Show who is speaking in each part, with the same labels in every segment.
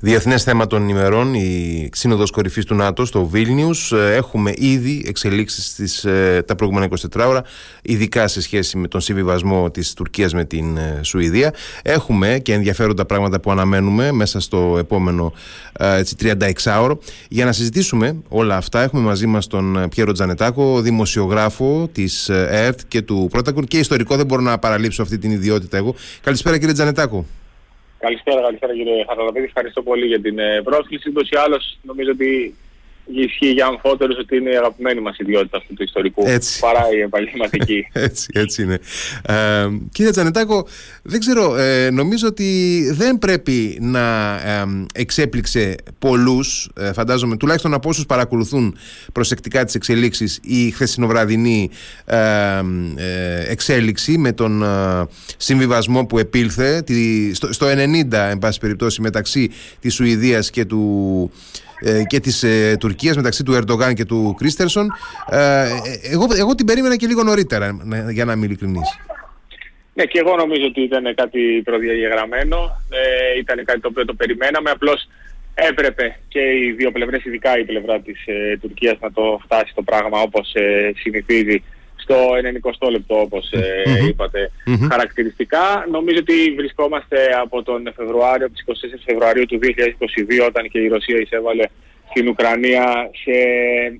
Speaker 1: Διεθνές θέμα των ημερών, η Σύνοδος Κορυφής του ΝΑΤΟ στο Βίλνιους. Ε, έχουμε ήδη εξελίξεις ε, τα προηγούμενα 24 ώρα, ειδικά σε σχέση με τον συμβιβασμό της Τουρκίας με την ε, Σουηδία. Έχουμε και ενδιαφέροντα πράγματα που αναμένουμε μέσα στο επόμενο έτσι, 36ωρο. Για να συζητήσουμε όλα αυτά, έχουμε μαζί μας τον Πιέρο Τζανετάκο, δημοσιογράφο της ΕΡΤ και του Πρότακουρ και ιστορικό. Δεν μπορώ να παραλείψω αυτή την ιδιότητα εγώ. Καλησπέρα, κύριε Τζανετάκο.
Speaker 2: Καλησπέρα, καλησπέρα κύριε Χαραλαπίδη. Ευχαριστώ πολύ για την ε, πρόσκληση. Ούτως ή άλλως νομίζω ότι ισχύει για αμφότερους ότι είναι η αγαπημένη μας ιδιότητα αυτού του ιστορικού έτσι. παρά η επαγγελματική.
Speaker 1: έτσι, έτσι είναι. Ε, κύριε Τζανετάκο, δεν ξέρω, ε, νομίζω ότι δεν πρέπει να ε, εξέπληξε πολλούς, ε, φαντάζομαι, τουλάχιστον από όσους παρακολουθούν προσεκτικά τις εξελίξεις η χθεσινοβραδινή εξέλιξη με τον συμβιβασμό που επήλθε τη, στο, στο 90, εν πάση περιπτώσει, μεταξύ της Σουηδίας και του ε, και της ε, Τουρκίας μεταξύ του Ερντογάν και του Κρίστερσον. Ε, εγώ, εγώ την περίμενα και λίγο νωρίτερα για να είμαι ειλικρινής.
Speaker 2: Ναι και εγώ νομίζω ότι ήταν κάτι προδιαγεγραμμένο, ε, ήταν κάτι το οποίο το περιμέναμε, απλώς έπρεπε και οι δύο πλευρές, ειδικά η πλευρά της ε, Τουρκίας να το φτάσει το πράγμα όπως ε, συνηθίζει στο 90 λεπτό όπως ε, ειπατε χαρακτηριστικά. Νομίζω ότι βρισκόμαστε από τον Φεβρουάριο, από τις 24 Φεβρουαρίου του 2022 όταν και η Ρωσία εισέβαλε στην Ουκρανία σε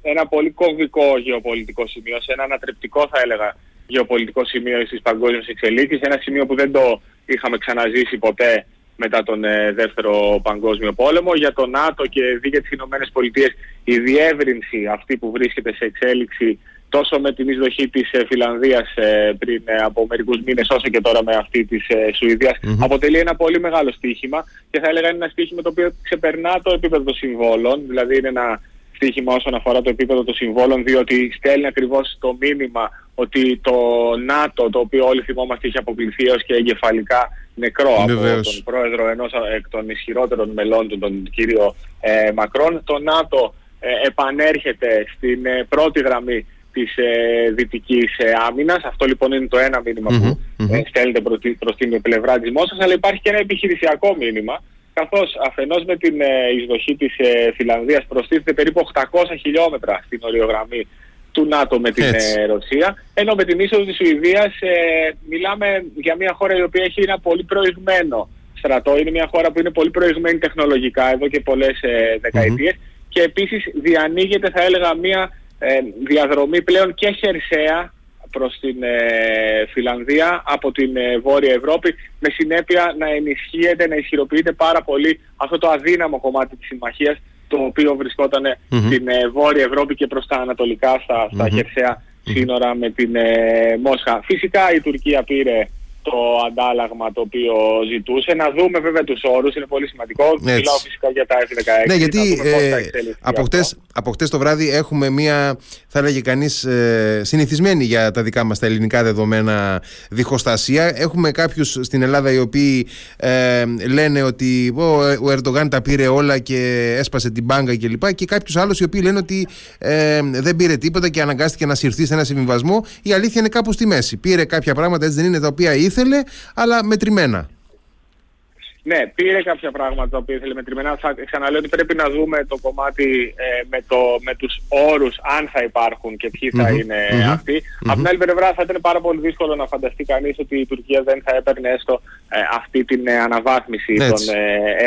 Speaker 2: ένα πολύ κομβικό γεωπολιτικό σημείο, σε ένα ανατρεπτικό θα έλεγα γεωπολιτικό σημείο στις παγκόσμιες εξελίξεις, ένα σημείο που δεν το είχαμε ξαναζήσει ποτέ μετά τον ε, δεύτερο παγκόσμιο πόλεμο. Για το ΝΑΤΟ και δι για τις Ηνωμένες Πολιτείες η διεύρυνση αυτή που βρίσκεται σε εξέλιξη τόσο με την εισδοχή της ε, Φιλανδίας ε, πριν ε, από μερικούς μήνες όσο και τώρα με αυτή της σουηδιας αποτελεί ένα πολύ μεγάλο στοίχημα και θα έλεγα είναι ένα στοίχημα το οποίο ξεπερνά το επίπεδο των συμβόλων, δηλαδή είναι ένα στοίχημα όσον αφορά το επίπεδο των συμβόλων διότι στέλνει ακριβώς το μήνυμα ότι το ΝΑΤΟ το οποίο όλοι θυμόμαστε είχε αποκληθεί έως και εγκεφαλικά νεκρό από τον πρόεδρο ενός εκ των ισχυρότερων μελών του, τον κύριο ε, Μακρόν, το ΝΑΤΟ επανέρχεται στην πρώτη γραμμή της ε, δυτικής ε, άμυνας. Αυτό λοιπόν είναι το ένα μήνυμα που ε, στέλνεται προς, προς την πλευρά της Μόσχας, αλλά υπάρχει και ένα επιχειρησιακό μήνυμα, καθώς αφενός με την ε, εισδοχή της ε, Φιλανδίας προστίθεται περίπου 800 χιλιόμετρα στην οριογραμμή του ΝΑΤΟ με την ε, Ρωσία, ενώ με την είσοδο της Σουηδίας μιλάμε για μια χώρα η οποία έχει ένα πολύ προηγμένο στρατό, είναι μια χώρα που είναι πολύ προηγμένη τεχνολογικά εδώ και πολλές δεκαετίες. Και επίσης διανοίγεται θα έλεγα μια ε, διαδρομή πλέον και χερσαία προς την ε, Φιλανδία από την ε, Βόρεια Ευρώπη με συνέπεια να ενισχύεται, να ισχυροποιείται πάρα πολύ αυτό το αδύναμο κομμάτι της συμμαχίας το οποίο στην Βόρεια Ευρώπη και προς τα ανατολικά στα, στα χερσαία σύνορα με την Μόσχα. Φυσικά η Τουρκία πήρε το αντάλλαγμα το οποίο ζητούσε. Να δούμε βέβαια τους όρους, είναι πολύ σημαντικό. Μιλάω φυσικά για τα F-16.
Speaker 1: Ναι, γιατί ε, από, χτες, από χτες το βράδυ έχουμε μία, θα έλεγε κανείς, ε, συνηθισμένη για τα δικά μας τα ελληνικά δεδομένα διχοστασία. Έχουμε κάποιους στην Ελλάδα οι οποίοι ε, λένε ότι ο, ο Ερντογάν τα πήρε όλα και έσπασε την μπάγκα κλπ. Και, και κάποιους άλλους οι οποίοι λένε ότι ε, δεν πήρε τίποτα και αναγκάστηκε να συρθεί σε ένα συμβιβασμό. Η αλήθεια είναι κάπου στη μέση. Πήρε κάποια πράγματα, έτσι δεν είναι, τα οποία ήθελε ήθελε, αλλά μετρημένα.
Speaker 2: Ναι, πήρε κάποια πράγματα που ήθελε μετρημένα. Θα ξαναλέω ότι πρέπει να δούμε το κομμάτι ε, με, το, με τους όρους αν θα υπάρχουν και ποιοι θα είναι mm-hmm. αυτοί. Mm-hmm. Από την άλλη πλευρά θα ήταν πάρα πολύ δύσκολο να φανταστεί κανείς ότι η Τουρκία δεν θα έπαιρνε έστω ε, αυτή την ε, αναβάθμιση Έτσι. των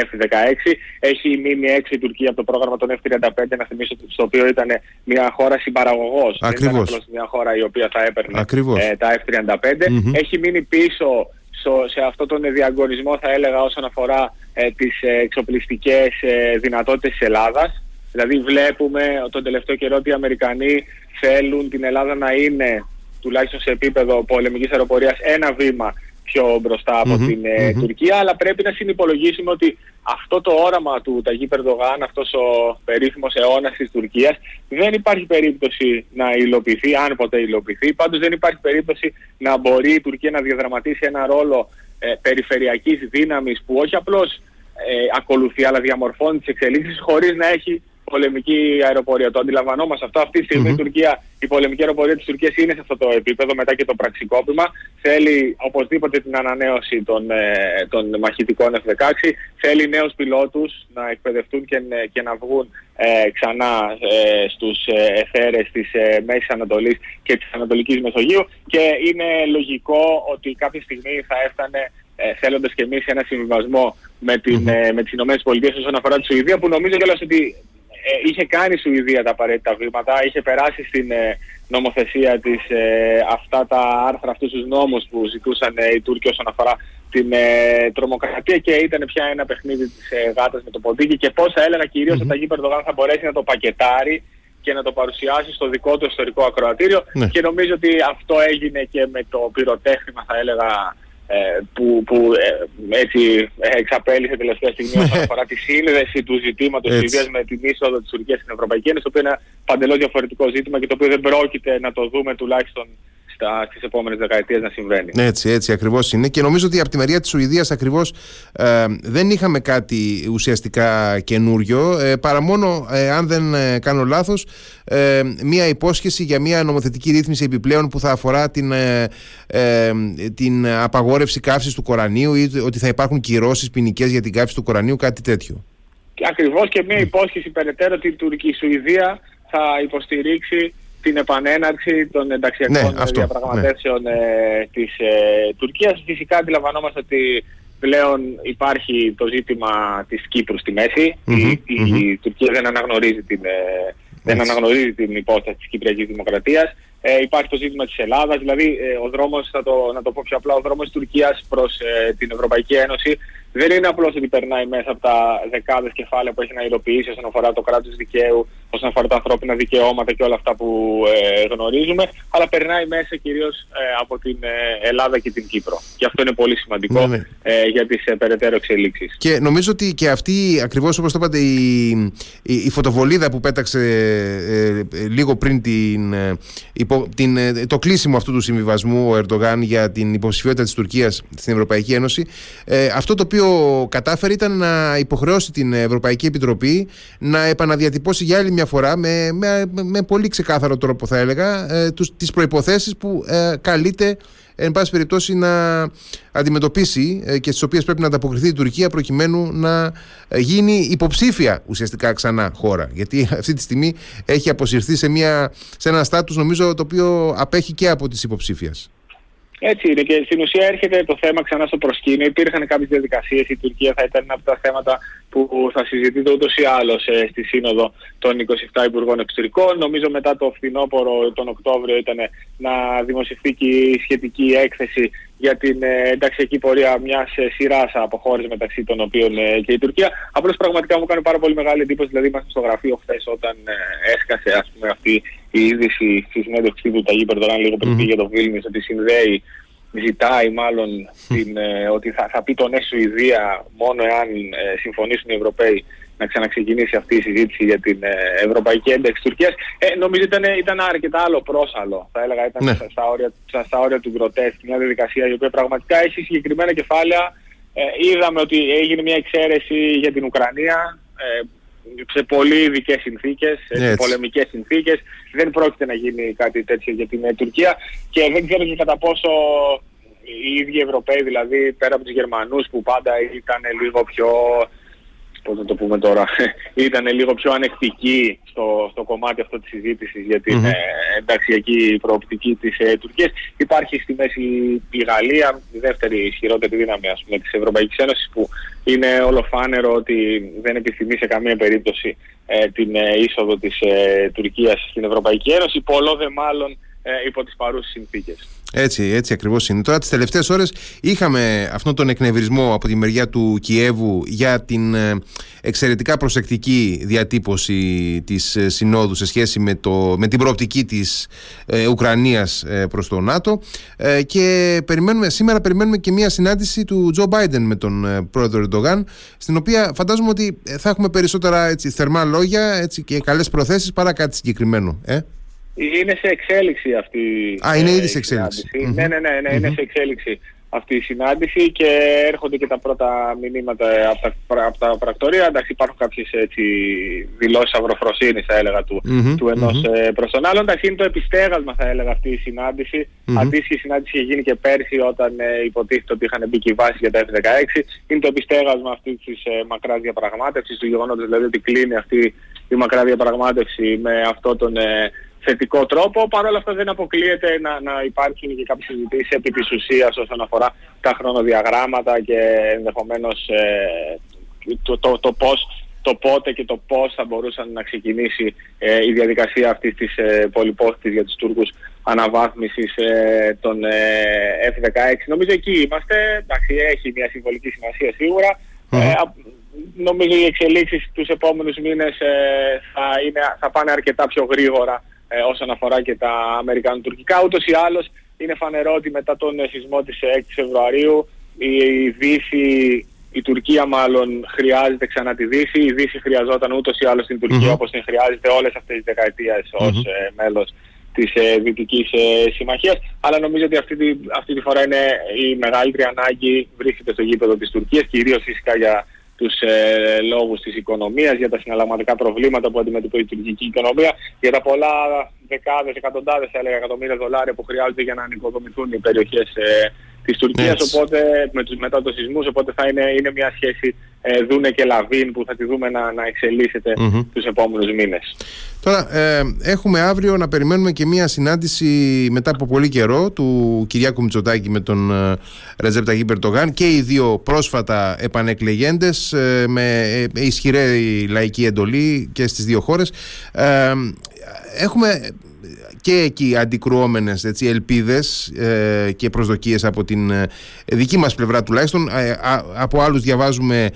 Speaker 2: F-16. Έχει μείνει έξι η Τουρκία από το πρόγραμμα των F-35, να θυμίσω στο οποίο ήταν μια χώρα συμπαραγωγός.
Speaker 1: Ακριβώς. Δεν
Speaker 2: ήταν απλώς μια χώρα η οποία θα έπαιρνε τα F-35. Mm-hmm. Έχει μείνει πίσω σε αυτό τον διαγωνισμό θα έλεγα όσον αφορά ε, τις ε, εξοπλιστικές ε, δυνατότητες της Ελλάδας. Δηλαδή βλέπουμε τον τελευταίο καιρό ότι οι Αμερικανοί θέλουν την Ελλάδα να είναι τουλάχιστον σε επίπεδο πολεμικής αεροπορίας ένα βήμα πιο μπροστά από την ε, Τουρκία, αλλά πρέπει να συνυπολογίσουμε ότι αυτό το όραμα του Ταγί Περδογάν, αυτός ο περίφημος αιώνας της Τουρκίας, δεν υπάρχει περίπτωση να υλοποιηθεί, αν ποτέ υλοποιηθεί. Πάντως δεν υπάρχει περίπτωση να μπορεί η Τουρκία να διαδραματίσει ένα ρόλο ε, περιφερειακής δύναμης που όχι απλώς ε, ακολουθεί αλλά διαμορφώνει τις εξελίξεις χωρίς να έχει πολεμική αεροπορία. Το αντιλαμβανόμαστε αυτό. Αυτή τη στιγμή η Τουρκία, η πολεμική αεροπορία της Τουρκίας είναι σε αυτό το επίπεδο μετά και το πραξικόπημα. Θέλει οπωσδήποτε την ανανέωση των, ε, των μαχητικών F-16. Θέλει νέους πιλότους να εκπαιδευτούν και, και να βγουν ε, ξανά ε, στους ε, εθέρες της ε, Μέσης Ανατολής και της Ανατολικής Μεσογείου και είναι λογικό ότι κάποια στιγμή θα έφτανε ε, θέλοντας και εμείς ένα συμβιβασμό με, την, mm-hmm. με τις Ηνωμένες Πολιτείες όσον αφορά τη Σουηδία που νομίζω κιόλας ότι ε, είχε κάνει η Σουηδία τα απαραίτητα βήματα, είχε περάσει στην ε, νομοθεσία της ε, αυτά τα άρθρα, αυτούς τους νόμους που ζητούσαν ε, οι Τούρκοι όσον αφορά την ε, τρομοκρατία και ήταν πια ένα παιχνίδι της γάτας με το ποντίκι και πώς θα έλεγα κυρίως mm-hmm. ότι Περδογάν θα μπορέσει να το πακετάρει και να το παρουσιάσει στο δικό του ιστορικό ακροατήριο ναι. και νομίζω ότι αυτό έγινε και με το πυροτέχνημα θα έλεγα ε, που, που ε, έτσι εξαπέλυσε τελευταία στιγμή όσον ναι. αφορά τη σύνδεση του ζητήματος Συρίας με την είσοδο της Τουρκίας στην Ευρωπαϊκή Ένωση, το οποίο είναι ένα παντελώς διαφορετικό ζήτημα και το οποίο δεν πρόκειται να το δούμε τουλάχιστον στις επόμενες δεκαετίες να συμβαίνει.
Speaker 1: Έτσι, έτσι ακριβώς είναι. Και νομίζω ότι από τη μεριά της Σουηδίας ακριβώς ε, δεν είχαμε κάτι ουσιαστικά καινούριο, ε, παρά μόνο, ε, αν δεν ε, κάνω λάθος, ε, μία υπόσχεση για μία νομοθετική ρύθμιση επιπλέον που θα αφορά την, την απαγόρευση καύσης του Κορανίου ή ότι θα υπάρχουν κυρώσεις ποινικές για την καύση του Κορανίου, κάτι τέτοιο.
Speaker 2: Ακριβώς και μία υπόσχεση περαιτέρω ότι η Τουρκική Σουηδία θα υποστηρίξει την επανέναρξη των ενταξιακών ναι, διαπραγματεύσεων ναι. ε, της ε, Τουρκίας. Φυσικά αντιλαμβανόμαστε ότι πλέον υπάρχει το ζήτημα της Κύπρου στη μέση. η, Τουρκία δεν αναγνωρίζει την, ε, δεν αναγνωρίζει την υπόσταση της Κυπριακής Δημοκρατίας. Ε, υπάρχει το ζήτημα της Ελλάδας, δηλαδή ε, ο δρόμος, θα το, να το πω πιο απλά, ο δρόμος της Τουρκίας προς ε, την Ευρωπαϊκή Ένωση δεν είναι απλώς ότι περνάει μέσα από τα δεκάδες κεφάλαια που έχει να υλοποιήσει όσον αφορά το κράτος δικαίου, όσον αφορά τα ανθρώπινα δικαιώματα και όλα αυτά που ε, γνωρίζουμε, αλλά περνάει μέσα κυρίως ε, από την ε, Ελλάδα και την Κύπρο. Και αυτό είναι πολύ σημαντικό ναι, ναι. Ε, για τις περαιτέρω εξελίξεις.
Speaker 1: Και νομίζω ότι και αυτή, ακριβώς όπως το είπατε, η, η, η φωτοβολίδα που πέταξε λίγο πριν την, υπο, την, το κλείσιμο αυτού του συμβιβασμού ο Ερντογάν για την υποψηφιότητα της Τουρκίας στην Ευρωπαϊκή Ένωση, αυτό το οποίο οποίο κατάφερε ήταν να υποχρεώσει την Ευρωπαϊκή Επιτροπή να επαναδιατυπώσει για άλλη μια φορά με, με, με πολύ ξεκάθαρο τρόπο θα έλεγα ε, τους, τις προϋποθέσεις που ε, καλείται εν πάση περιπτώσει να αντιμετωπίσει ε, και στις οποίες πρέπει να ανταποκριθεί η Τουρκία προκειμένου να ε, γίνει υποψήφια ουσιαστικά ξανά χώρα γιατί αυτή τη στιγμή έχει αποσυρθεί σε, μια, σε ένα στάτους νομίζω το οποίο απέχει και από τις υποψήφιας.
Speaker 2: Έτσι είναι και στην ουσία έρχεται το θέμα ξανά στο προσκήνιο. Υπήρχαν κάποιες διαδικασίες. Η Τουρκία θα ήταν ένα από τα θέματα που θα συζητείται ούτως ή άλλως ε, στη Σύνοδο των 27 Υπουργών Εξωτερικών. Νομίζω μετά το φθινόπωρο τον Οκτώβριο ήταν να δημοσιευθεί και η σχετική έκθεση για την ε, ενταξιακή πορεία μιας ε, σειράς από χώρες μεταξύ των οποίων και η Τουρκία. Απλώς πραγματικά μου κάνει πάρα πολύ μεγάλη εντύπωση. Δηλαδή, είμαστε στο γραφείο χθες όταν έσκασε ας πούμε, αυτή η είδηση στη συνέντευξη του Ταγίπ Ερντογάν λίγο πριν mm-hmm. για το Βίλνιους ότι συνδέει ζητάει μάλλον την, ε, ότι θα, θα πει το ναι Σουηδία μόνο εάν ε, συμφωνήσουν οι Ευρωπαίοι να ξαναξεκινήσει αυτή η συζήτηση για την ε, ευρωπαϊκή ένταξη Τουρκίας. Ε, νομίζω ήταν, ήταν αρκετά αλλοπρόσαλλο, θα έλεγα, ήταν ναι. στα, όρια, στα όρια του γκροτέσκ, μια διαδικασία η οποία πραγματικά έχει συγκεκριμένα κεφάλαια. Ε, είδαμε ότι έγινε μια εξαίρεση για την Ουκρανία, ε, σε πολύ ειδικές συνθήκες, σε πολεμικές συνθήκες. Δεν πρόκειται να γίνει κάτι τέτοιο για την ε, Τουρκία και δεν ξέρω και κατά πόσο οι ίδιοι Ευρωπαίοι, δηλαδή πέρα από τους Γερμανούς που πάντα ήταν λίγο πιο πώς να το πούμε τώρα, ήταν λίγο πιο ανεκτική στο, στο κομμάτι αυτό της συζήτησης για την mm-hmm. ενταξιακή προοπτική της ε, Τουρκίας. Υπάρχει στη μέση η Γαλλία, η δεύτερη ισχυρότερη δύναμη ας πούμε, της Ευρωπαϊκής Ένωσης που είναι ολοφάνερο ότι δεν επιθυμεί σε καμία περίπτωση ε, την ε, είσοδο της ε, Τουρκίας στην Ευρωπαϊκή Ένωση, πολλό δε μάλλον ε, υπό τις παρούσες συνθήκες.
Speaker 1: Έτσι, έτσι ακριβώς είναι. Τώρα τις τελευταίες ώρες είχαμε αυτόν τον εκνευρισμό από τη μεριά του Κιέβου για την ε, εξαιρετικά προσεκτική διατύπωση της ε, Συνόδου σε σχέση με, το, με την προοπτική της ε, Ουκρανίας ε, προς το ΝΑΤΟ ε, και περιμένουμε, σήμερα περιμένουμε και μια συνάντηση του Τζο Μπάιντεν με τον πρόεδρο Ερντογάν στην οποία φαντάζομαι ότι θα έχουμε περισσότερα έτσι, θερμά λόγια έτσι, και καλές προθέσεις παρά κάτι συγκεκριμένο. Ε;
Speaker 2: Είναι σε εξέλιξη αυτή
Speaker 1: Α, είναι ήδη σε εξέλιξη.
Speaker 2: Ναι, ναι, ναι, ναι, είναι σε εξέλιξη αυτή η συνάντηση και έρχονται και τα πρώτα μηνύματα από τα, από τα πρακτορία. Εντάξει, υπάρχουν κάποιες δηλώσεις αυροφροσύνη, θα έλεγα, του, mm-hmm, του ενός mm-hmm. προς τον άλλον. Εντάξει, είναι το επιστέγασμα, θα έλεγα, αυτή η συνάντηση. Mm-hmm. Αντίστοιχη συνάντηση είχε γίνει και πέρσι, όταν ε, υποτίθεται ότι είχαν μπει και οι βάσεις για τα F-16. Είναι το επιστέγασμα αυτή της ε, μακράς διαπραγμάτευσης, του γεγονότος δηλαδή ότι κλείνει αυτή η μακρά διαπραγμάτευση με αυτό τον. Ε, θετικό τρόπο. Παρ' όλα αυτά δεν αποκλείεται να, να υπάρχουν και κάποιες συζητήσεις επί της ουσίας όσον αφορά τα χρονοδιαγράμματα και ενδεχομένως ε, το, το, το, πώς το πότε και το πώς θα μπορούσαν να ξεκινήσει ε, η διαδικασία αυτής της ε, για τους Τούρκους αναβάθμισης ε, των ε, F-16. Νομίζω εκεί είμαστε, εντάξει, έχει μια συμβολική σημασία σίγουρα. Ε, νομίζω οι εξελίξεις τους επόμενους μήνες θα, είναι, θα πάνε αρκετά πιο γρήγορα ε, όσον αφορά και τα αμερικανοτουρκικά. Ούτως ή άλλως είναι φανερό ότι μετά τον σεισμό της 6 Φεβρουαρίου η, η Δύση, η Τουρκία μάλλον χρειάζεται ξανά τη Δύση. Η Δύση χρειαζόταν ούτως ή άλλως την Τουρκία mm-hmm. όπως την χρειάζεται όλες αυτές τις δεκαετίες ως mm-hmm. ε, μέλος της ε, Δυτικής ε, Συμμαχίας. Αλλά νομίζω ότι αυτή τη, αυτή τη φορά είναι η μεγαλύτερη ανάγκη βρίσκεται στο γήπεδο της Τουρκίας, κυρίως φυσικά για τους ε, λόγους της οικονομίας, για τα συναλλαγματικά προβλήματα που αντιμετωπίζει η τουρκική οικονομία, για τα πολλά δεκάδες, εκατοντάδες θα έλεγα εκατομμύρια δολάρια που χρειάζονται για να ανοικοδομηθούν οι περιοχές ε, της Τουρκίας, οπότε με τους μετά το σεισμούς, οπότε θα είναι, είναι μια σχέση ε, Δούνε και Λαβίν που θα τη δούμε να, να εξελίσσεται mm-hmm. τους επόμενους μήνες.
Speaker 1: Τώρα ε, έχουμε αύριο να περιμένουμε και μια συνάντηση μετά από πολύ καιρό του Κυριάκου Μητσοτάκη με τον ε, Ρεζέπ Ταγί Περτογάν και οι δύο πρόσφατα επανεκλεγέντες ε, με ε, ισχυρή λαϊκή εντολή και στις δύο χώρες. Ε, έχουμε και εκεί αντικρουόμενες έτσι, ελπίδες ε, και προσδοκίες από την ε, δική μας πλευρά τουλάχιστον. Ε, από άλλους διαβάζουμε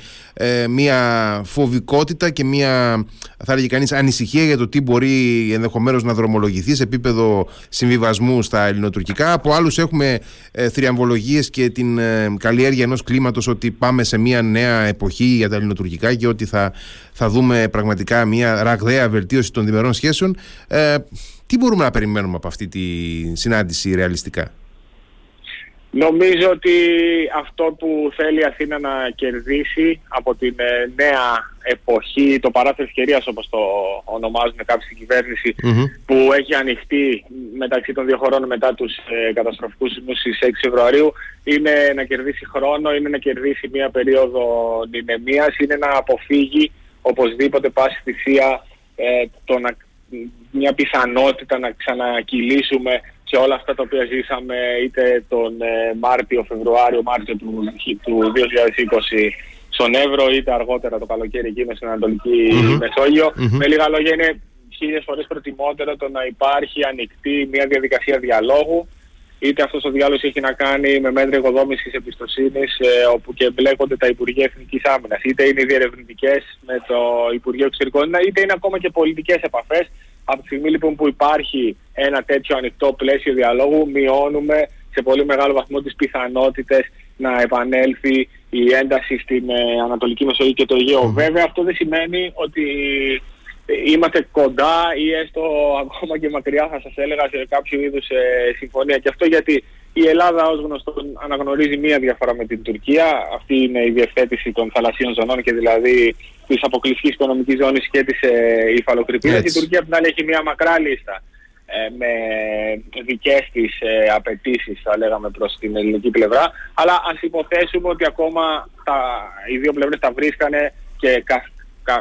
Speaker 1: μια φοβικότητα και μια θα έλεγε κανείς ανησυχία για το τι μπορεί ενδεχομένως να δρομολογηθεί σε επίπεδο συμβιβασμού στα ελληνοτουρκικά από άλλους έχουμε θριαμβολογίες και την καλλιέργεια ενός κλίματος ότι πάμε σε μια νέα εποχή για τα ελληνοτουρκικά και ότι θα, θα δούμε πραγματικά μια ραγδαία βελτίωση των διμερών σχέσεων τι μπορούμε να περιμένουμε από αυτή τη συνάντηση ρεαλιστικά;
Speaker 2: Νομίζω ότι αυτό που θέλει η Αθήνα να κερδίσει από την ε, νέα εποχή, το παράθυρο ευκαιρίας όπως το ονομάζουν κάποιοι στην κυβερνηση που έχει ανοιχτεί μεταξύ των δύο χωρών μετά τους ε, καταστροφικούς σεισμούς στις 6 Φεβρουαρίου, είναι να κερδίσει χρόνο, είναι να κερδίσει μια περίοδο νηνεμίας, είναι να αποφύγει οπωσδήποτε πάση θυσία ε, το να μια πιθανότητα να ξανακυλήσουμε σε όλα αυτά τα οποία ζήσαμε είτε τον ε, Μάρτιο, Φεβρουάριο, Μάρτιο του, του 2020 στον Εύρο είτε αργότερα το καλοκαίρι εκεί στην Ανατολική μεσογειο Με λίγα λόγια είναι χίλιες φορές προτιμότερο το να υπάρχει ανοιχτή μια διαδικασία διαλόγου είτε αυτός ο διάλογος έχει να κάνει με μέτρα οικοδόμησης εμπιστοσύνης ε, όπου και εμπλέκονται τα Υπουργεία Εθνικής Άμυνας είτε είναι διερευνητικές με το Υπουργείο Εξωτερικών είτε είναι ακόμα και πολιτικές επαφές από τη στιγμή λοιπόν που υπάρχει ένα τέτοιο ανοιχτό πλαίσιο διαλόγου, μειώνουμε σε πολύ μεγάλο βαθμό τις πιθανότητες να επανέλθει η ένταση στην ε, Ανατολική Μεσογείο και το Αιγαίο. Βέβαια αυτό δεν σημαίνει ότι είμαστε κοντά ή έστω ακόμα και μακριά θα σας έλεγα σε κάποιο είδους ε, συμφωνία. Και αυτό γιατί η Ελλάδα ως γνωστόν αναγνωρίζει μία διαφορά με την Τουρκία. Αυτή είναι η διευθέτηση των θαλασσίων ζωνών και δηλαδή της αποκλειστικής οικονομικής ζώνης και της ε, υφαλοκρηπίας. Η Τουρκία από την άλλη έχει μία μακρά λίστα ε, με δικές της ε, απαιτήσεις θα λέγαμε προς την ελληνική πλευρά. Αλλά ας υποθέσουμε ότι ακόμα τα, οι δύο πλευρές τα βρίσκανε και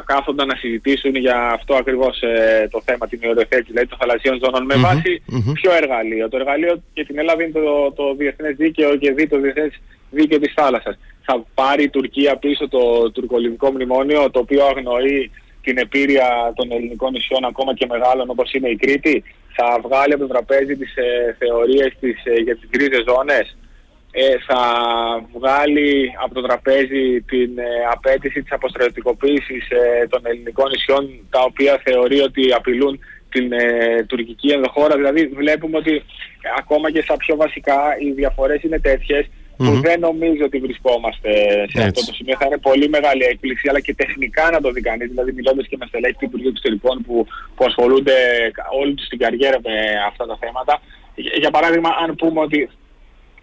Speaker 2: κάθονταν να συζητήσουν για αυτό ακριβώς ε, το θέμα, την οριοθέτηση δηλαδή των θαλασσίων ζώνων με βάση ποιο εργαλείο. Το εργαλείο για την Ελλάδα είναι το, το διεθνές δίκαιο και δει το διεθνές δίκαιο της θάλασσας. Θα πάρει η Τουρκία πίσω το τουρκολιβικό μνημόνιο το οποίο αγνοεί την επίρρεια των ελληνικών νησιών ακόμα και μεγάλων όπως είναι η Κρήτη. Θα βγάλει από το τραπέζι τις ε, θεωρίες της, ε, για τις γκρίζες ζώνες ε, θα βγάλει από το τραπέζι την ε, απέτηση της αποστρατικοποίησης ε, των ελληνικών νησιών τα οποία θεωρεί ότι απειλούν την ε, τουρκική ενδοχώρα. Δηλαδή βλέπουμε ότι ακόμα και στα πιο βασικά οι διαφορές είναι τέτοιες που δεν νομίζω ότι βρισκόμαστε σε αυτό το σημείο. Θα είναι πολύ μεγάλη έκπληξη, αλλά και τεχνικά να το δει κανείς. Δηλαδή, μιλώντας και με στελέχη του Υπουργείου Εξωτερικών που, που ασχολούνται όλη τους την καριέρα με αυτά τα θέματα. Για παράδειγμα, αν πούμε ότι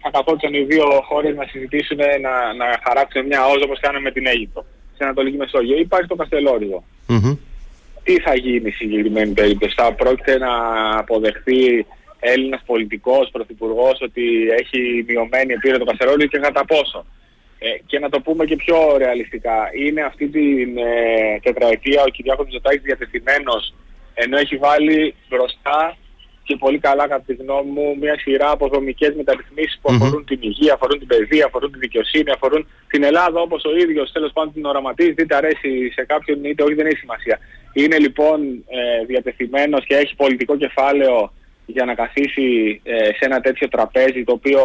Speaker 2: θα καθόντουσαν οι δύο χώρες να συζητήσουν, να, να χαράξουν μια όζο όπως κάναμε με την Αίγυπτο, στην Ανατολική Μεσόγειο. Υπάρχει το καστελοριδο Τι θα γίνει στη συγκεκριμένη περίπτωση, θα πρόκειται να αποδεχθεί Έλληνας πολιτικός, πρωθυπουργός, ότι έχει μειωμένη επίρρεια το Καστελόριζο και κατά πόσο; Ε, και να το πούμε και πιο ρεαλιστικά, είναι αυτή την ε, τετραετία ο Κυριάκος Μητσοτάκης διατεθειμένος ενώ έχει βάλει μπροστά και πολύ καλά κατά τη γνώμη μου μια σειρά από δομικές μεταρρυθμίσεις που αφορούν την υγεία, αφορούν την παιδεία, αφορούν τη δικαιοσύνη, αφορούν την Ελλάδα όπως ο ίδιος τέλος πάντων την οραματίζει, είτε αρέσει σε κάποιον είτε όχι δεν έχει σημασία. Είναι λοιπόν ε, διατεθειμένος και έχει πολιτικό κεφάλαιο για να καθίσει ε, σε ένα τέτοιο τραπέζι το οποίο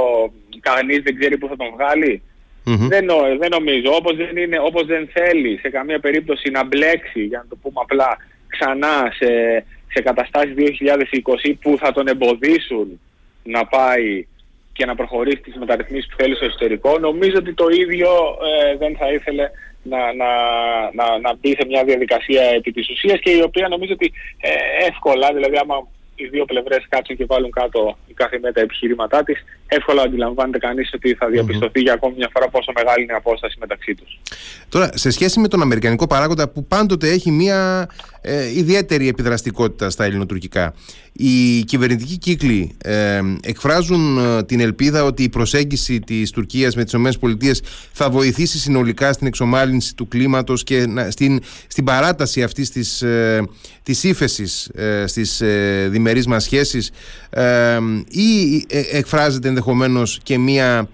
Speaker 2: κανείς δεν ξέρει πού θα τον βγάλει. Δεν, δεν νομίζω. Όπως δεν, είναι, όπως δεν θέλει σε καμία περίπτωση να μπλέξει, για να το πούμε απλά, ξανά σε, σε καταστάσεις 2020 που θα τον εμποδίσουν να πάει και να προχωρήσει τις μεταρρυθμίσεις που θέλει στο εσωτερικό, νομίζω ότι το ίδιο ε, δεν θα ήθελε να, να, να, να μπει σε μια διαδικασία επί της ουσίας και η οποία νομίζω ότι ε, εύκολα, δηλαδή άμα οι δύο πλευρές κάτσουν και βάλουν κάτω η κάθε μέτρα επιχειρήματά της, εύκολα αντιλαμβάνεται κανείς ότι θα διαπιστωθεί για ακόμη μια φορά πόσο μεγάλη είναι η απόσταση μεταξύ τους.
Speaker 1: Τώρα, σε σχέση με τον Αμερικανικό παράγοντα που πάντοτε έχει μια ε, ιδιαίτερη επιδραστικότητα στα ελληνοτουρκικά, οι κυβερνητικοί κύκλοι ε, εκφράζουν ε, την ελπίδα ότι η προσέγγιση της Τουρκίας με τις ΗΠΑ θα βοηθήσει συνολικά στην εξομάλυνση του κλίματος και στην, στην παράταση αυτής της, ε, της ύφεσης ε, στις ε, διμερείς μας σχέσεις ή εκφράζεται ενδεχομένως και μία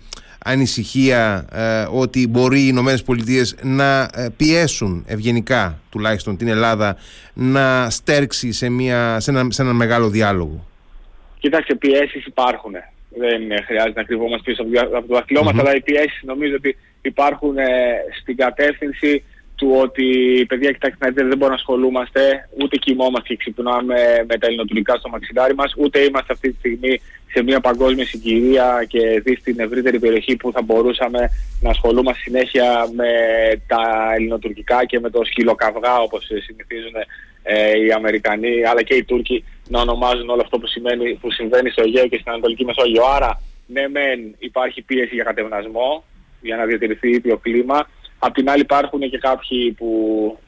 Speaker 1: ανησυχία ότι μπορεί οι Ηνωμένες Πολιτείες να πιέσουν ευγενικά τουλάχιστον την Ελλάδα να στέρξει σε, μια, σε, ένα, σε ένα μεγάλο διάλογο.
Speaker 2: Κοιτάξτε, πιέσεις υπάρχουν. Δεν χρειάζεται να κρυβόμαστε πίσω από το δαχτυλό mm-hmm. αλλά οι πιέσεις νομίζω ότι υπάρχουν ε, στην κατεύθυνση του ότι παιδιά κοιτάξτε να δείτε δεν μπορούμε να ασχολούμαστε ούτε κοιμόμαστε και ξυπνάμε με τα ελληνοτουρικά στο μαξιλάρι μας ούτε είμαστε αυτή τη στιγμή σε μια παγκόσμια συγκυρία και δει στην ευρύτερη περιοχή που θα μπορούσαμε να ασχολούμαστε συνέχεια με τα ελληνοτουρκικά και με το σκυλοκαυγά όπως συνηθίζουν ε, οι Αμερικανοί αλλά και οι Τούρκοι να ονομάζουν όλο αυτό που, σημαίνει, που συμβαίνει στο Αιγαίο και στην Ανατολική Μεσόγειο. Άρα, ναι μεν υπάρχει πίεση για κατευνασμό για να διατηρηθεί ήπιο κλίμα. Απ' την άλλη υπάρχουν και κάποιοι που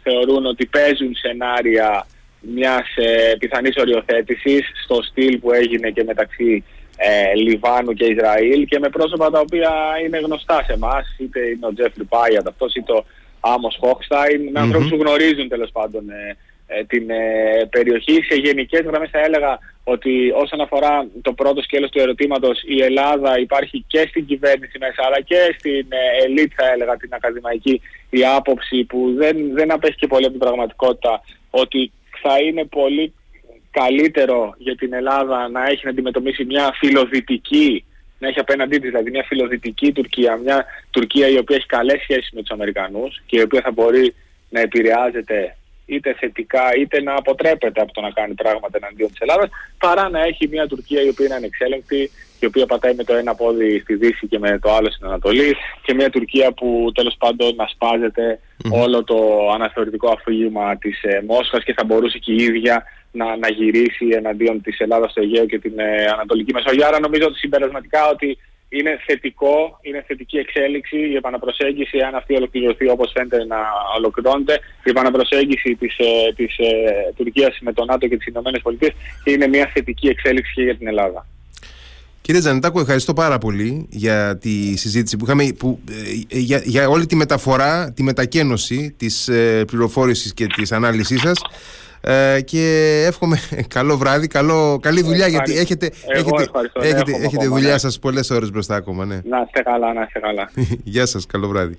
Speaker 2: θεωρούν ότι παίζουν σενάρια μιας ε, πιθανής οριοθέτησης στο στυλ που έγινε και μεταξύ ε, Λιβάνου και Ισραήλ και με πρόσωπα τα οποία είναι γνωστά σε εμάς, είτε είναι ο Τζέφρι Πάιατ αυτός είτε ο Άμος Χόχσταϊν, με ανθρώπους που γνωρίζουν τέλος πάντων ε, ε, την ε, περιοχή. Σε γενικές γραμμές θα έλεγα ότι όσον αφορά το πρώτο σκέλος του ερωτήματος η Ελλάδα υπάρχει και στην κυβέρνηση μέσα αλλά και στην ε, ελίτ θα έλεγα την ακαδημαϊκή η άποψη που δεν, δεν απέχει και πολύ από την πραγματικότητα ότι θα είναι πολύ καλύτερο για την Ελλάδα να έχει να αντιμετωπίσει μια φιλοδυτική να έχει απέναντί της δηλαδή μια φιλοδυτική Τουρκία, μια Τουρκία η οποία έχει καλές σχέσεις με τους Αμερικανούς και η οποία θα μπορεί να επηρεάζεται είτε θετικά είτε να αποτρέπεται από το να κάνει πράγματα εναντίον της Ελλάδας παρά να έχει μια Τουρκία η οποία είναι ανεξέλεγκτη η οποία πατάει με το ένα πόδι στη Δύση και με το άλλο στην Ανατολή και μια Τουρκία που τέλος πάντων να σπαζεται όλο το αναθεωρητικό αφήγημα της ε, Μόσχας και θα μπορούσε και η ίδια να, να γυρίσει εναντίον της Ελλάδας στο Αιγαίο και την ε, Ανατολική Μεσόγειο. Άρα νομίζω ότι συμπερασματικά ότι είναι θετικό, είναι θετική εξέλιξη η επαναπροσέγγιση, αν αυτή ολοκληρωθεί όπως φαίνεται να ολοκληρώνεται, η επαναπροσέγγιση της, ε, της ε, Τουρκίας με τον ΝΑΤΟ και τις Ηνωμένες Πολιτείες είναι μια θετική εξέλιξη και για την Ελλάδα.
Speaker 1: Κύριε Τζανιτάκο, ευχαριστώ πάρα πολύ για τη συζήτηση που είχαμε, που, ε, για, για όλη τη μεταφορά, τη μετακένωση της ε, πληροφόρησης και της ανάλυσής σας. Ε, και εύχομαι καλό βράδυ, καλό, καλή δουλειά γιατί έχετε, έχετε, έχετε, έχετε δουλειά σας πολλές ώρες μπροστά ακόμα. Ναι.
Speaker 2: Να είστε καλά, να είστε καλά.
Speaker 1: Γεια σας, καλό βράδυ.